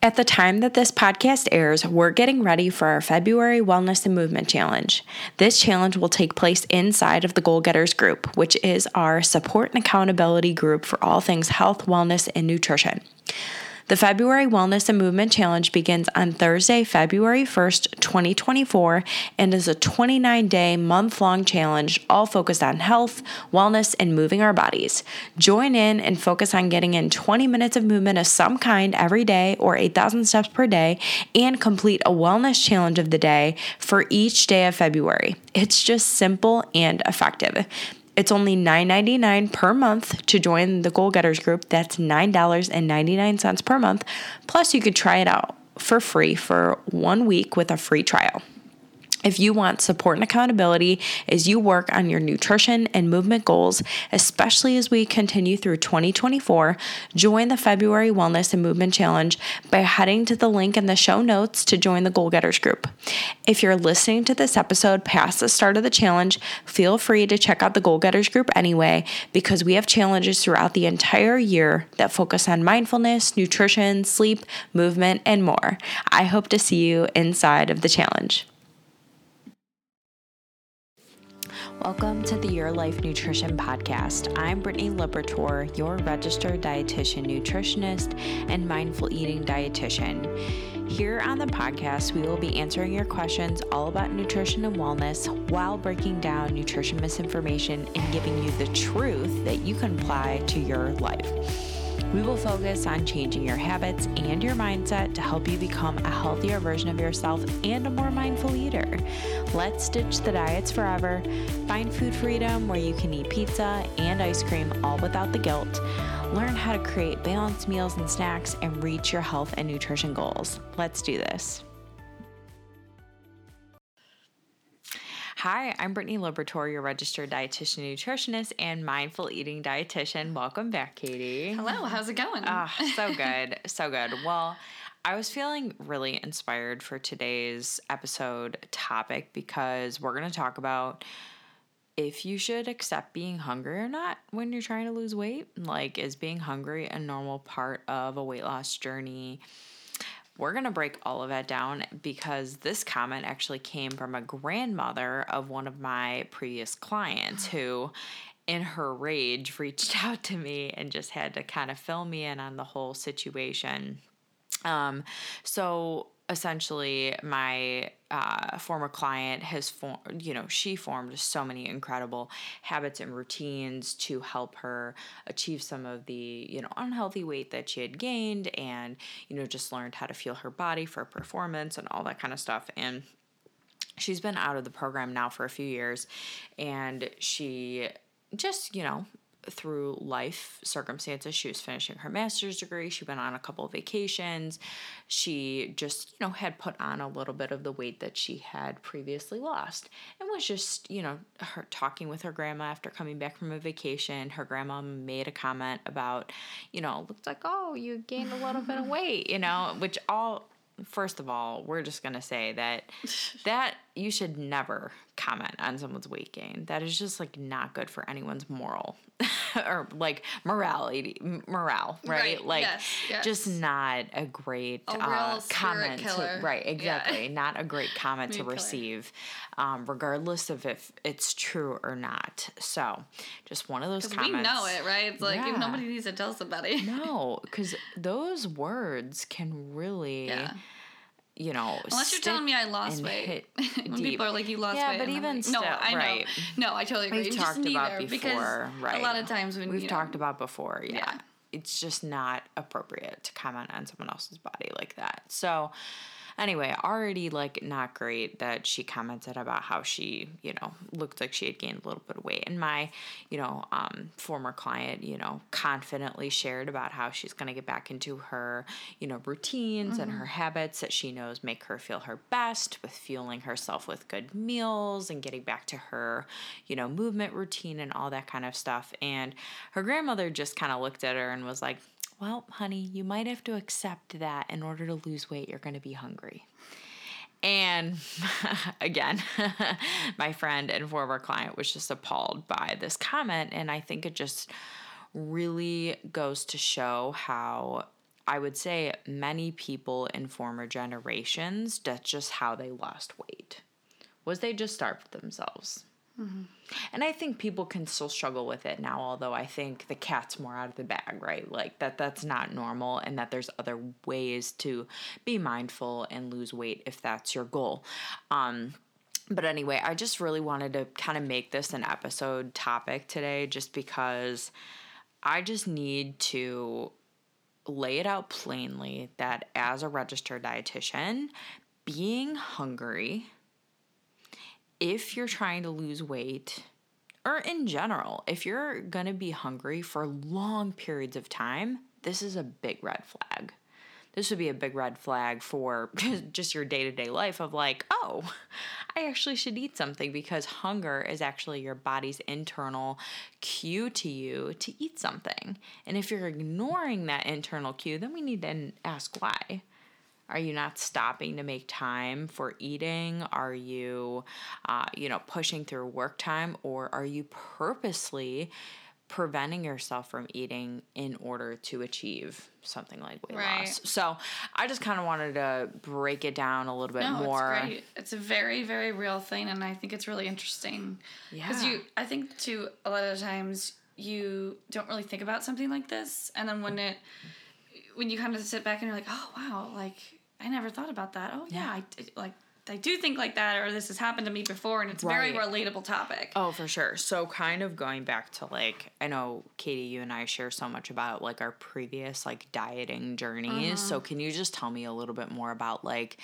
At the time that this podcast airs, we're getting ready for our February Wellness and Movement Challenge. This challenge will take place inside of the Goal Getters group, which is our support and accountability group for all things health, wellness, and nutrition. The February Wellness and Movement Challenge begins on Thursday, February 1st, 2024, and is a 29 day, month long challenge all focused on health, wellness, and moving our bodies. Join in and focus on getting in 20 minutes of movement of some kind every day or 8,000 steps per day, and complete a wellness challenge of the day for each day of February. It's just simple and effective. It's only $9.99 per month to join the Goal Getters group. That's $9.99 per month. Plus, you could try it out for free for one week with a free trial. If you want support and accountability as you work on your nutrition and movement goals, especially as we continue through 2024, join the February Wellness and Movement Challenge by heading to the link in the show notes to join the Goal Getters group. If you're listening to this episode past the start of the challenge, feel free to check out the Goal Getters group anyway, because we have challenges throughout the entire year that focus on mindfulness, nutrition, sleep, movement, and more. I hope to see you inside of the challenge. Welcome to the Your Life Nutrition Podcast. I'm Brittany Libertor, your registered dietitian, nutritionist, and mindful eating dietitian. Here on the podcast, we will be answering your questions all about nutrition and wellness while breaking down nutrition misinformation and giving you the truth that you can apply to your life. We will focus on changing your habits and your mindset to help you become a healthier version of yourself and a more mindful eater. Let's ditch the diets forever, find food freedom where you can eat pizza and ice cream all without the guilt. Learn how to create balanced meals and snacks and reach your health and nutrition goals. Let's do this. Hi, I'm Brittany Libertor, your registered dietitian, nutritionist, and mindful eating dietitian. Welcome back, Katie. Hello, how's it going? Ah, so good, so good. Well, I was feeling really inspired for today's episode topic because we're going to talk about if you should accept being hungry or not when you're trying to lose weight. Like, is being hungry a normal part of a weight loss journey? We're going to break all of that down because this comment actually came from a grandmother of one of my previous clients who, in her rage, reached out to me and just had to kind of fill me in on the whole situation. Um, so essentially my uh, former client has formed you know she formed so many incredible habits and routines to help her achieve some of the you know unhealthy weight that she had gained and you know just learned how to feel her body for performance and all that kind of stuff. And she's been out of the program now for a few years and she just you know through life circumstances. She was finishing her master's degree. She went on a couple of vacations. She just, you know, had put on a little bit of the weight that she had previously lost and was just, you know, her talking with her grandma after coming back from a vacation. Her grandma made a comment about, you know, looks like, oh, you gained a little bit of weight, you know, which all first of all, we're just gonna say that that you should never comment on someone's weight gain. That is just like not good for anyone's moral or like morality, morale, right? right. Like yes, yes. just not a great a uh, comment. To, right, exactly. Yeah. Not a great comment to receive, um, regardless of if it's true or not. So, just one of those comments. We know it, right? It's like yeah. nobody needs to tell somebody. no, because those words can really. Yeah you know, unless you're telling me I lost weight. when people are like, "You lost yeah, weight," but even like, still, no, I right. know. No, I totally agree. We've talked about before, right? A lot of times when we've you know, talked about before, yeah, yeah, it's just not appropriate to comment on someone else's body like that. So, Anyway, already like not great that she commented about how she, you know, looked like she had gained a little bit of weight. And my, you know, um, former client, you know, confidently shared about how she's going to get back into her, you know, routines mm-hmm. and her habits that she knows make her feel her best with fueling herself with good meals and getting back to her, you know, movement routine and all that kind of stuff. And her grandmother just kind of looked at her and was like, well, honey, you might have to accept that in order to lose weight, you're going to be hungry. And again, my friend and former client was just appalled by this comment. And I think it just really goes to show how I would say many people in former generations, that's just how they lost weight. Was they just starved themselves. Mm-hmm. And I think people can still struggle with it now, although I think the cat's more out of the bag, right? Like that that's not normal and that there's other ways to be mindful and lose weight if that's your goal. Um but anyway, I just really wanted to kind of make this an episode topic today just because I just need to lay it out plainly that as a registered dietitian, being hungry if you're trying to lose weight, or in general, if you're gonna be hungry for long periods of time, this is a big red flag. This would be a big red flag for just your day to day life of like, oh, I actually should eat something because hunger is actually your body's internal cue to you to eat something. And if you're ignoring that internal cue, then we need to ask why. Are you not stopping to make time for eating? Are you, uh, you know, pushing through work time, or are you purposely preventing yourself from eating in order to achieve something like weight right. loss? So I just kind of wanted to break it down a little bit no, more. It's great. It's a very, very real thing, and I think it's really interesting. Yeah. Because you, I think too, a lot of times you don't really think about something like this, and then when it, when you kind of sit back and you're like, oh wow, like I never thought about that. Oh yeah, yeah I like I do think like that, or this has happened to me before, and it's right. very relatable topic. Oh, for sure. So, kind of going back to like, I know Katie, you and I share so much about like our previous like dieting journeys. Uh-huh. So, can you just tell me a little bit more about like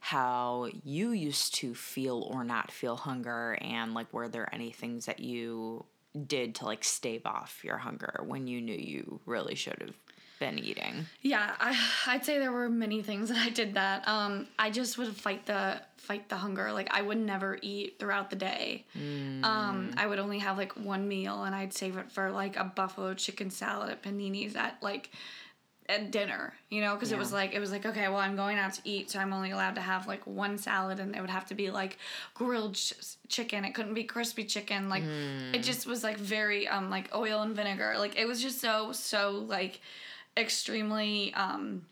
how you used to feel or not feel hunger, and like were there any things that you did to like stave off your hunger when you knew you really should have been eating? Yeah, I I'd say there were many things that I did that. Um, I just would fight the fight the hunger. Like I would never eat throughout the day. Mm. Um, I would only have like one meal, and I'd save it for like a buffalo chicken salad at Panini's at like at dinner, you know, because yeah. it was like it was like okay, well, I'm going out to eat, so I'm only allowed to have like one salad, and it would have to be like grilled ch- chicken. It couldn't be crispy chicken. Like mm. it just was like very um like oil and vinegar. Like it was just so so like extremely um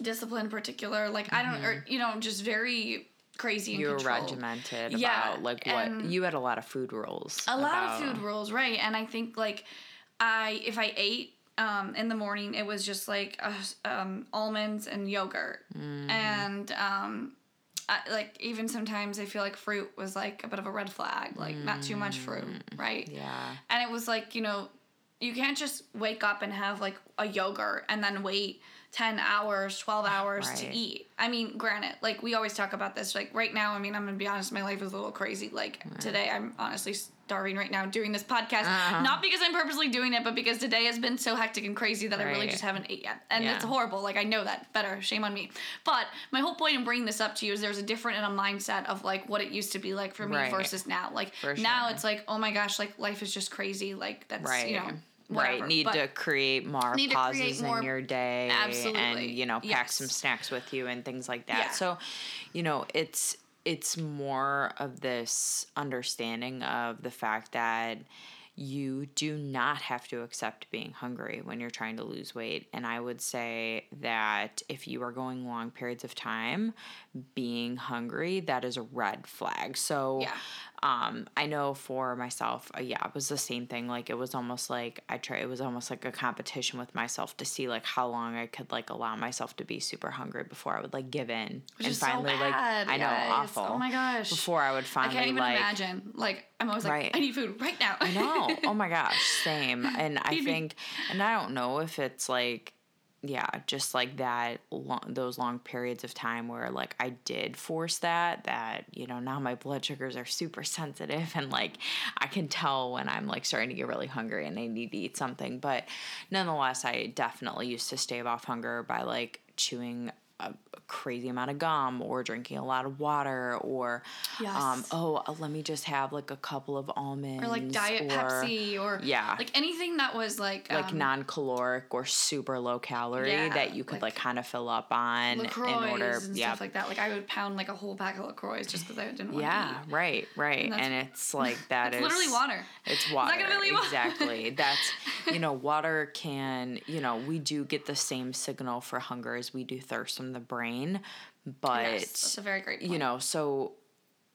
disciplined particular like mm-hmm. i don't or mm-hmm. you know just very crazy you were regimented yeah, about like what you had a lot of food rules a lot of food rules right and i think like i if i ate um, in the morning it was just like uh, um, almonds and yogurt mm. and um, I, like even sometimes I feel like fruit was like a bit of a red flag, like mm. not too much fruit, mm. right? Yeah. And it was like you know you can't just wake up and have like a yogurt and then wait 10 hours 12 hours right. to eat. I mean granted like we always talk about this like right now i mean i'm gonna be honest my life is a little crazy. Like right. today i'm honestly starving right now doing this podcast. Uh-huh. not because i'm purposely doing it but because today has been so hectic and crazy that right. i really just haven't ate yet. And yeah. it's horrible. Like i know that. Better. Shame on me. But my whole point in bringing this up to you is there's a different in a mindset of like what it used to be like for me versus now. Like now it's like oh my gosh like life is just crazy. Like that's you know Whatever. Right. Need to create more pauses create more, in your day. Absolutely. And, you know, pack yes. some snacks with you and things like that. Yeah. So, you know, it's it's more of this understanding of the fact that you do not have to accept being hungry when you're trying to lose weight. And I would say that if you are going long periods of time being hungry, that is a red flag. So, yeah um i know for myself uh, yeah it was the same thing like it was almost like i try it was almost like a competition with myself to see like how long i could like allow myself to be super hungry before i would like give in Which and finally so like i know yes. awful oh my gosh. before i would finally i can't even like, imagine. Like i'm always like i need food right now. I know. Oh my gosh. Same. And i think and i don't know if it's like yeah, just like that, long, those long periods of time where like I did force that, that, you know, now my blood sugars are super sensitive and like I can tell when I'm like starting to get really hungry and I need to eat something. But nonetheless, I definitely used to stave off hunger by like chewing a, crazy amount of gum or drinking a lot of water or yes. um, oh uh, let me just have like a couple of almonds or like diet or, Pepsi or yeah. like anything that was like like um, non-caloric or super low calorie yeah, that you could like, like, kind of fill up on LaCroix in order and yeah. stuff like that. Like I would pound like a whole pack of LaCroix just because I didn't want yeah right right. And, and it's like that is literally water. it's water exactly. That's you know water can you know we do get the same signal for hunger as we do thirst from the brain but yes, that's a very great point. you know so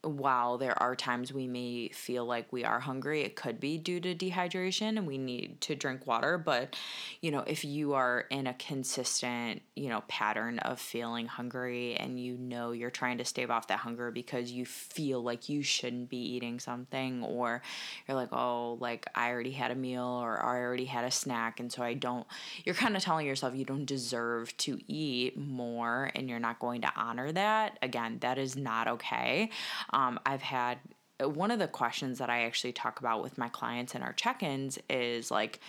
while there are times we may feel like we are hungry, it could be due to dehydration and we need to drink water. But, you know, if you are in a consistent, you know, pattern of feeling hungry and you know you're trying to stave off that hunger because you feel like you shouldn't be eating something, or you're like, oh, like I already had a meal or I already had a snack, and so I don't, you're kind of telling yourself you don't deserve to eat more and you're not going to honor that. Again, that is not okay um, I've had uh, one of the questions that I actually talk about with my clients in our check ins is like,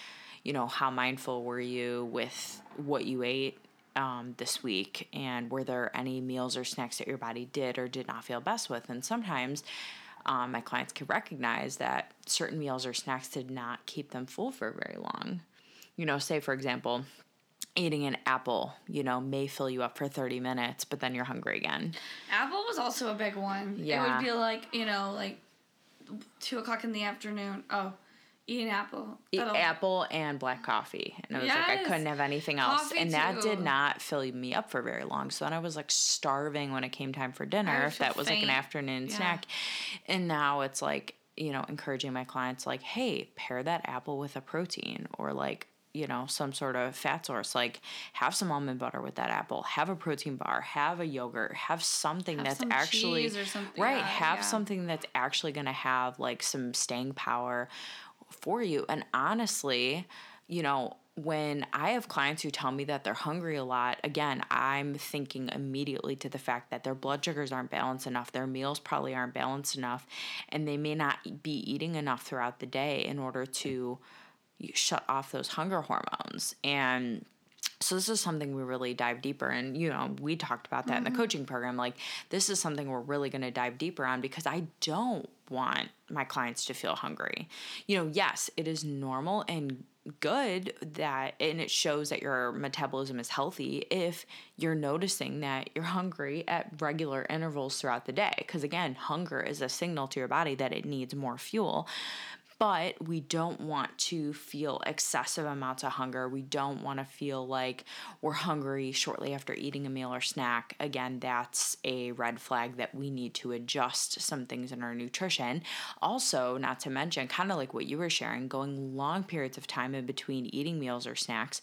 you know, how mindful were you with what you ate um, this week? And were there any meals or snacks that your body did or did not feel best with? And sometimes um, my clients can recognize that certain meals or snacks did not keep them full for very long. You know, say for example, eating an apple, you know, may fill you up for 30 minutes, but then you're hungry again. Apple was also a big one. Yeah. It would be like, you know, like two o'clock in the afternoon. Oh, eat an apple. Eat apple and black coffee. And I was yes. like, I couldn't have anything else. Coffee and that too. did not fill me up for very long. So then I was like starving when it came time for dinner, if that was faint. like an afternoon yeah. snack. And now it's like, you know, encouraging my clients like, hey, pair that apple with a protein or like you know some sort of fat source like have some almond butter with that apple have a protein bar have a yogurt have something have that's some actually right have yeah. something that's actually going to have like some staying power for you and honestly you know when I have clients who tell me that they're hungry a lot, again, I'm thinking immediately to the fact that their blood sugars aren't balanced enough, their meals probably aren't balanced enough, and they may not be eating enough throughout the day in order to you shut off those hunger hormones and so this is something we really dive deeper and You know, we talked about that mm-hmm. in the mm-hmm. coaching program. Like this is something we're really going to dive deeper on because I don't want my clients to feel hungry. You know, yes, it is normal and good that and it shows that your metabolism is healthy if you're noticing that you're hungry at regular intervals throughout the day because again hunger is a signal to your body that it needs more fuel but we don't want to feel excessive amounts of hunger. We don't want to feel like we're hungry shortly after eating a meal or snack. Again, that's a red flag that we need to adjust some things in our nutrition. Also, not to mention, kind of like what you were sharing, going long periods of time in between eating meals or snacks,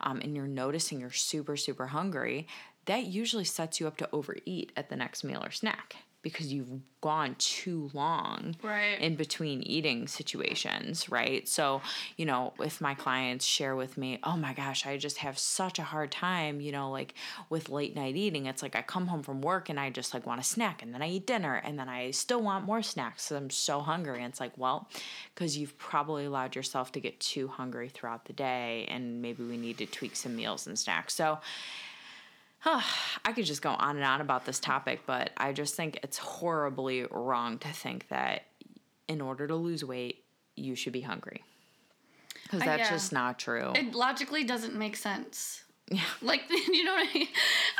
um, and you're noticing you're super, super hungry, that usually sets you up to overeat at the next meal or snack because you've gone too long right. in between eating situations, right? So, you know, if my clients share with me, oh my gosh, I just have such a hard time, you know, like with late night eating, it's like I come home from work and I just like want a snack and then I eat dinner and then I still want more snacks because I'm so hungry. And it's like, well, because you've probably allowed yourself to get too hungry throughout the day and maybe we need to tweak some meals and snacks. So, I could just go on and on about this topic, but I just think it's horribly wrong to think that in order to lose weight, you should be hungry. Because that's uh, yeah. just not true. It logically doesn't make sense. Yeah. Like, you know what I mean?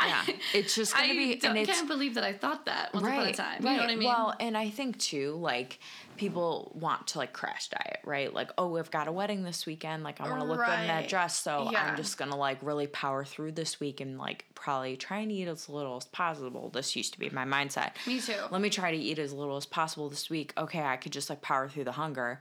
Yeah. I, it's just going to be. I can't believe that I thought that once right, upon a time. You right. know what I mean? Well, and I think too, like, people want to like crash diet, right? Like, oh, we've got a wedding this weekend. Like, I want to look right. good in that dress. So yeah. I'm just going to like really power through this week and like probably try and eat as little as possible. This used to be my mindset. Me too. Let me try to eat as little as possible this week. Okay, I could just like power through the hunger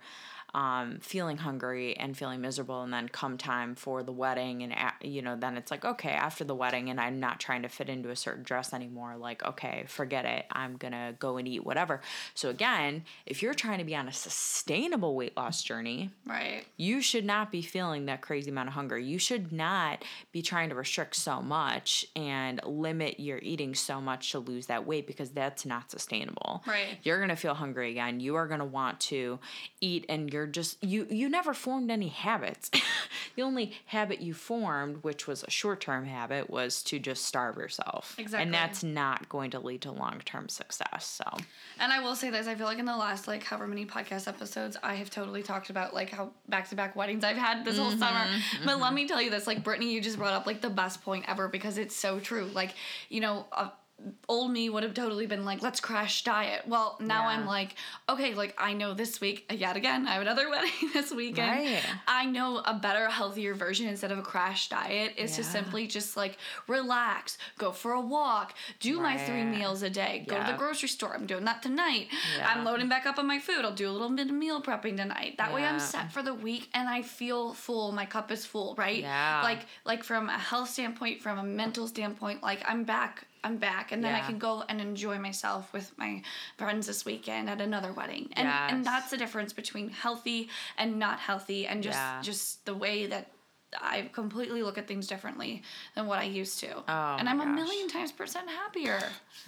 um, feeling hungry and feeling miserable, and then come time for the wedding, and you know, then it's like okay, after the wedding, and I'm not trying to fit into a certain dress anymore. Like okay, forget it. I'm gonna go and eat whatever. So again, if you're trying to be on a sustainable weight loss journey, right, you should not be feeling that crazy amount of hunger. You should not be trying to restrict so much and limit your eating so much to lose that weight because that's not sustainable. Right, you're gonna feel hungry again. You are gonna want to eat, and you're you're just you you never formed any habits. the only habit you formed which was a short term habit, was to just starve yourself. Exactly. And that's not going to lead to long term success. So And I will say this, I feel like in the last like however many podcast episodes I have totally talked about like how back to back weddings I've had this whole mm-hmm, summer. Mm-hmm. But let me tell you this, like Brittany, you just brought up like the best point ever because it's so true. Like, you know, uh, old me would have totally been like, let's crash diet. Well, now yeah. I'm like, okay, like I know this week, yet again, I have another wedding this weekend. Right. I know a better, healthier version instead of a crash diet is yeah. to simply just like relax, go for a walk, do right. my three meals a day, go to the grocery store. I'm doing that tonight. I'm loading back up on my food. I'll do a little bit of meal prepping tonight. That way I'm set for the week and I feel full. My cup is full, right? Yeah. Like like from a health standpoint, from a mental standpoint, like I'm back I'm back, and then yeah. I can go and enjoy myself with my friends this weekend at another wedding, and yes. and that's the difference between healthy and not healthy, and just yeah. just the way that I completely look at things differently than what I used to. Oh and I'm gosh. a million times percent happier.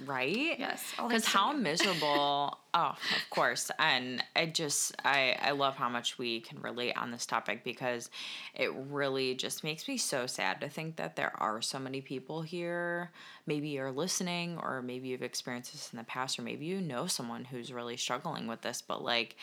Right? Yes. Because how miserable oh, of course. And I just I I love how much we can relate on this topic because it really just makes me so sad to think that there are so many people here maybe you're listening or maybe you've experienced this in the past or maybe you know someone who's really struggling with this but like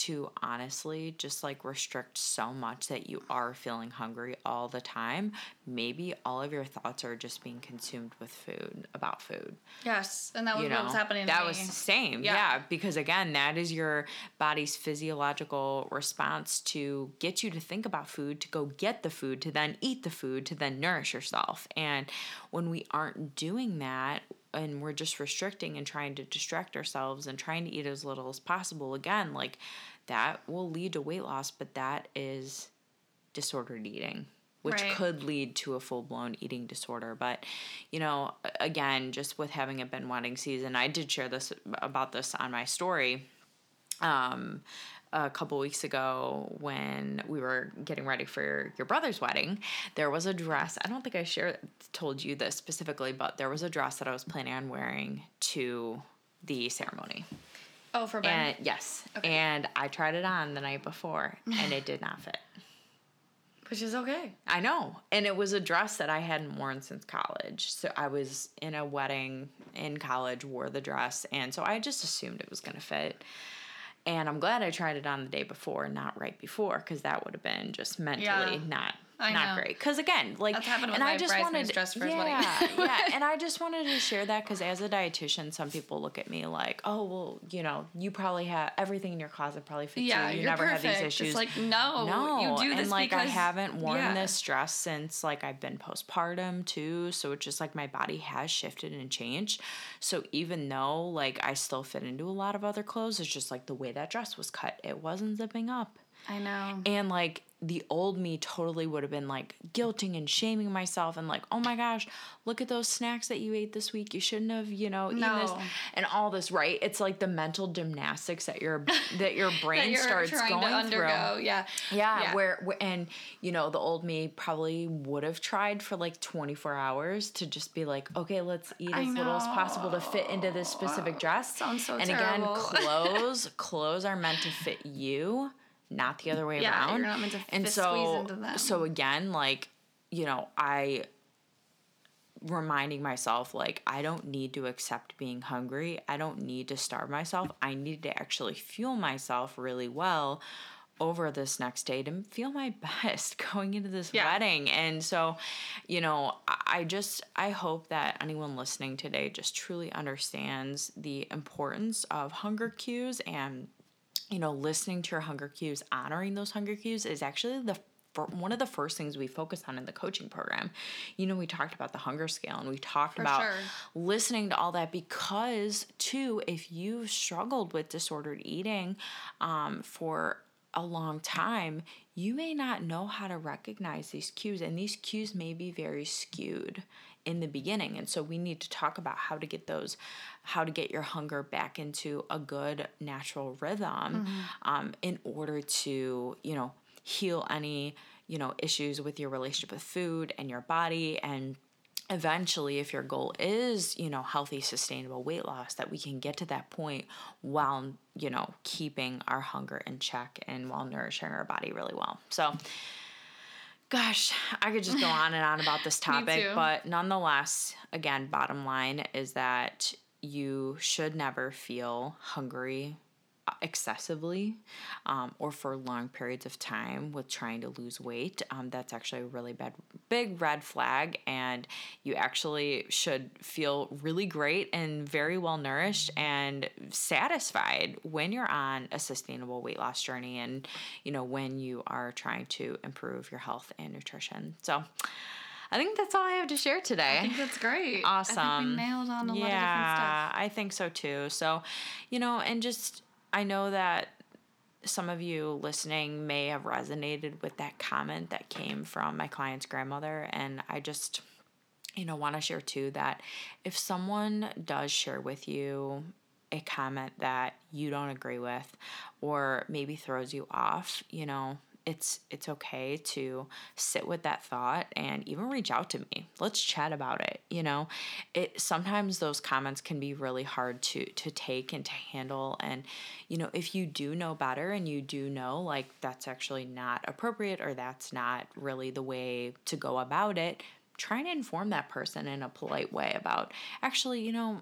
to honestly just like restrict so much that you are feeling hungry all the time maybe all of your thoughts are just being consumed with food about food. Yes and that was you know, what was happening that was the same yeah. yeah because again that is your body's physiological response to get you to think about food to go get the food to then eat the food to then nourish yourself. And when we aren't doing that and we're just restricting and trying to distract ourselves and trying to eat as little as possible. Again like that will lead to weight loss but that is disordered eating which right. could lead to a full-blown eating disorder. But you know again just with having a been wedding season i did share this about this on my story. Um, a couple weeks ago when we were getting ready for your brother's wedding, there was a dress. I don't think I shared told you this specifically, but there was a dress that I was planning on wearing to the ceremony. Oh, for Ben. And yes, okay. and I tried it on the night before, and it did not fit. Which is okay. I know. And it was a dress that I hadn't worn since college. So I was in a wedding in college, wore the dress, and so I just assumed it was going to fit. And I'm glad I tried it on the day before, not right before, because that would have been just mentally yeah. not I not know. great. Because again, like, That's happened and I just wanted dress for yeah, yeah, and I just wanted to share that because as a dietitian, some people look at me like, oh, well, you know, you probably have everything in your closet probably fits yeah, you. You never perfect. have these issues. It's like no, no, you do this and like because, I haven't worn yeah. this dress since like I've been postpartum too. So it's just like my body has shifted and changed. So even though like I still fit into a lot of other clothes, it's just like the way that dress was cut, it wasn't zipping up. I know. And like the old me totally would have been like guilting and shaming myself and like, oh my gosh, look at those snacks that you ate this week. You shouldn't have, you know, eaten no. this and all this, right? It's like the mental gymnastics that your that your brain that starts going through. Yeah. yeah. Yeah. Where and you know, the old me probably would have tried for like 24 hours to just be like, okay, let's eat as little as possible to fit into this specific dress. Sounds so and terrible. again, clothes, clothes are meant to fit you not the other way yeah, around. You're not meant to and so, into them. So again, like, you know, I reminding myself like I don't need to accept being hungry. I don't need to starve myself. I need to actually fuel myself really well over this next day to feel my best going into this yeah. wedding. And so, you know, I just I hope that anyone listening today just truly understands the importance of hunger cues and you know, listening to your hunger cues, honoring those hunger cues is actually the one of the first things we focus on in the coaching program. You know, we talked about the hunger scale and we talked For about sure. listening to all that because, too, if you've struggled with disordered eating um, for a long time, you may not know how to recognize these cues, and these cues may be very skewed in the beginning. And so we need to talk about how to get those, how to get your hunger back into a good natural rhythm mm-hmm. um, in order to, you know, heal any, you know, issues with your relationship with food and your body and eventually if your goal is you know healthy sustainable weight loss that we can get to that point while you know keeping our hunger in check and while nourishing our body really well so Gosh, I could just go on and on about this topic, but nonetheless, again, bottom line is that you should never feel hungry excessively um, or for long periods of time with trying to lose weight. Um, that's actually a really bad, big red flag, and you actually should feel really great and very well nourished and satisfied when you're on a sustainable weight loss journey and you know when you are trying to improve your health and nutrition. So. I think that's all I have to share today. I think that's great. Awesome. I think we nailed on a yeah, lot of different stuff. I think so too. So, you know, and just I know that some of you listening may have resonated with that comment that came from my client's grandmother and I just you know want to share too that if someone does share with you a comment that you don't agree with or maybe throws you off, you know, it's it's okay to sit with that thought and even reach out to me. Let's chat about it you know? It sometimes those comments can be really hard to to take and to handle. And you know if you do know better and you do know like that's actually not appropriate or that's not really the way to go about it try to inform that person in a polite way about actually you know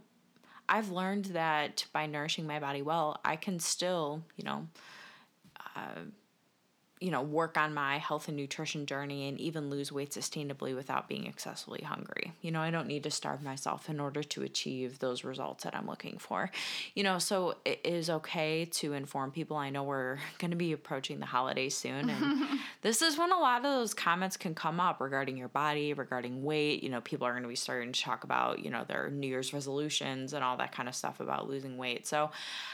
I've learned that by nourishing my body well, I can still, you know, uh, you know, work on my health and nutrition journey and even lose weight sustainably without being excessively hungry. You know, I don't need to starve myself in order to achieve those results that I'm looking for. You know, so it is okay to inform people. I know we're going to be approaching the holidays soon and this is when a lot of those comments can come up regarding your body, regarding weight. You know, people are going to be starting to talk about, you know, their New Year's resolutions and all that kind of stuff about losing weight. So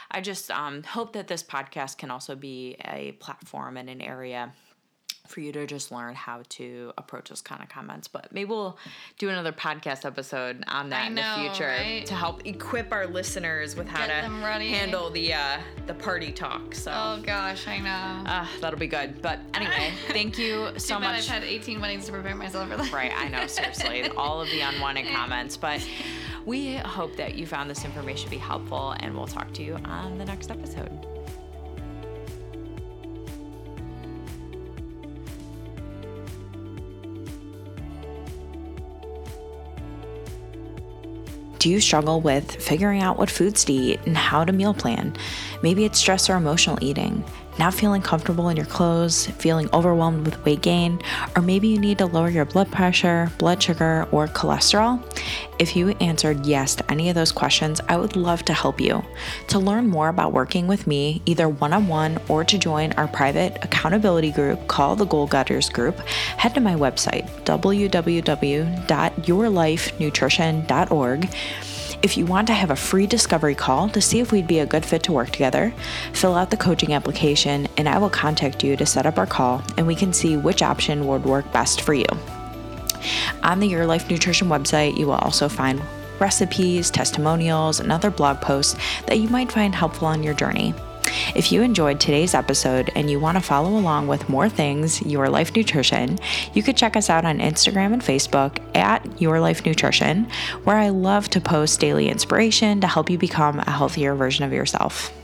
I just um, hope that this podcast can also be a platform and an area for you to just learn how to approach those kind of comments. But maybe we'll do another podcast episode on that in the future right? to help equip our listeners with how Get to handle the uh, the party talk. So Oh gosh, I know. uh, that'll be good. But anyway, thank you so much. I've had 18 weddings to prepare myself for that. Right, I know, seriously, all of the unwanted comments. But we hope that you found this information to be helpful, and we'll talk to you on the next episode. Do you struggle with figuring out what foods to eat and how to meal plan? Maybe it's stress or emotional eating, not feeling comfortable in your clothes, feeling overwhelmed with weight gain, or maybe you need to lower your blood pressure, blood sugar, or cholesterol? If you answered yes to any of those questions, I would love to help you. To learn more about working with me, either one on one or to join our private accountability group called the Goal Getters Group, head to my website, www.yourlifenutrition.org. If you want to have a free discovery call to see if we'd be a good fit to work together, fill out the coaching application and I will contact you to set up our call and we can see which option would work best for you. On the Your Life Nutrition website, you will also find recipes, testimonials, and other blog posts that you might find helpful on your journey. If you enjoyed today's episode and you want to follow along with more things Your Life Nutrition, you could check us out on Instagram and Facebook at Your Life Nutrition, where I love to post daily inspiration to help you become a healthier version of yourself.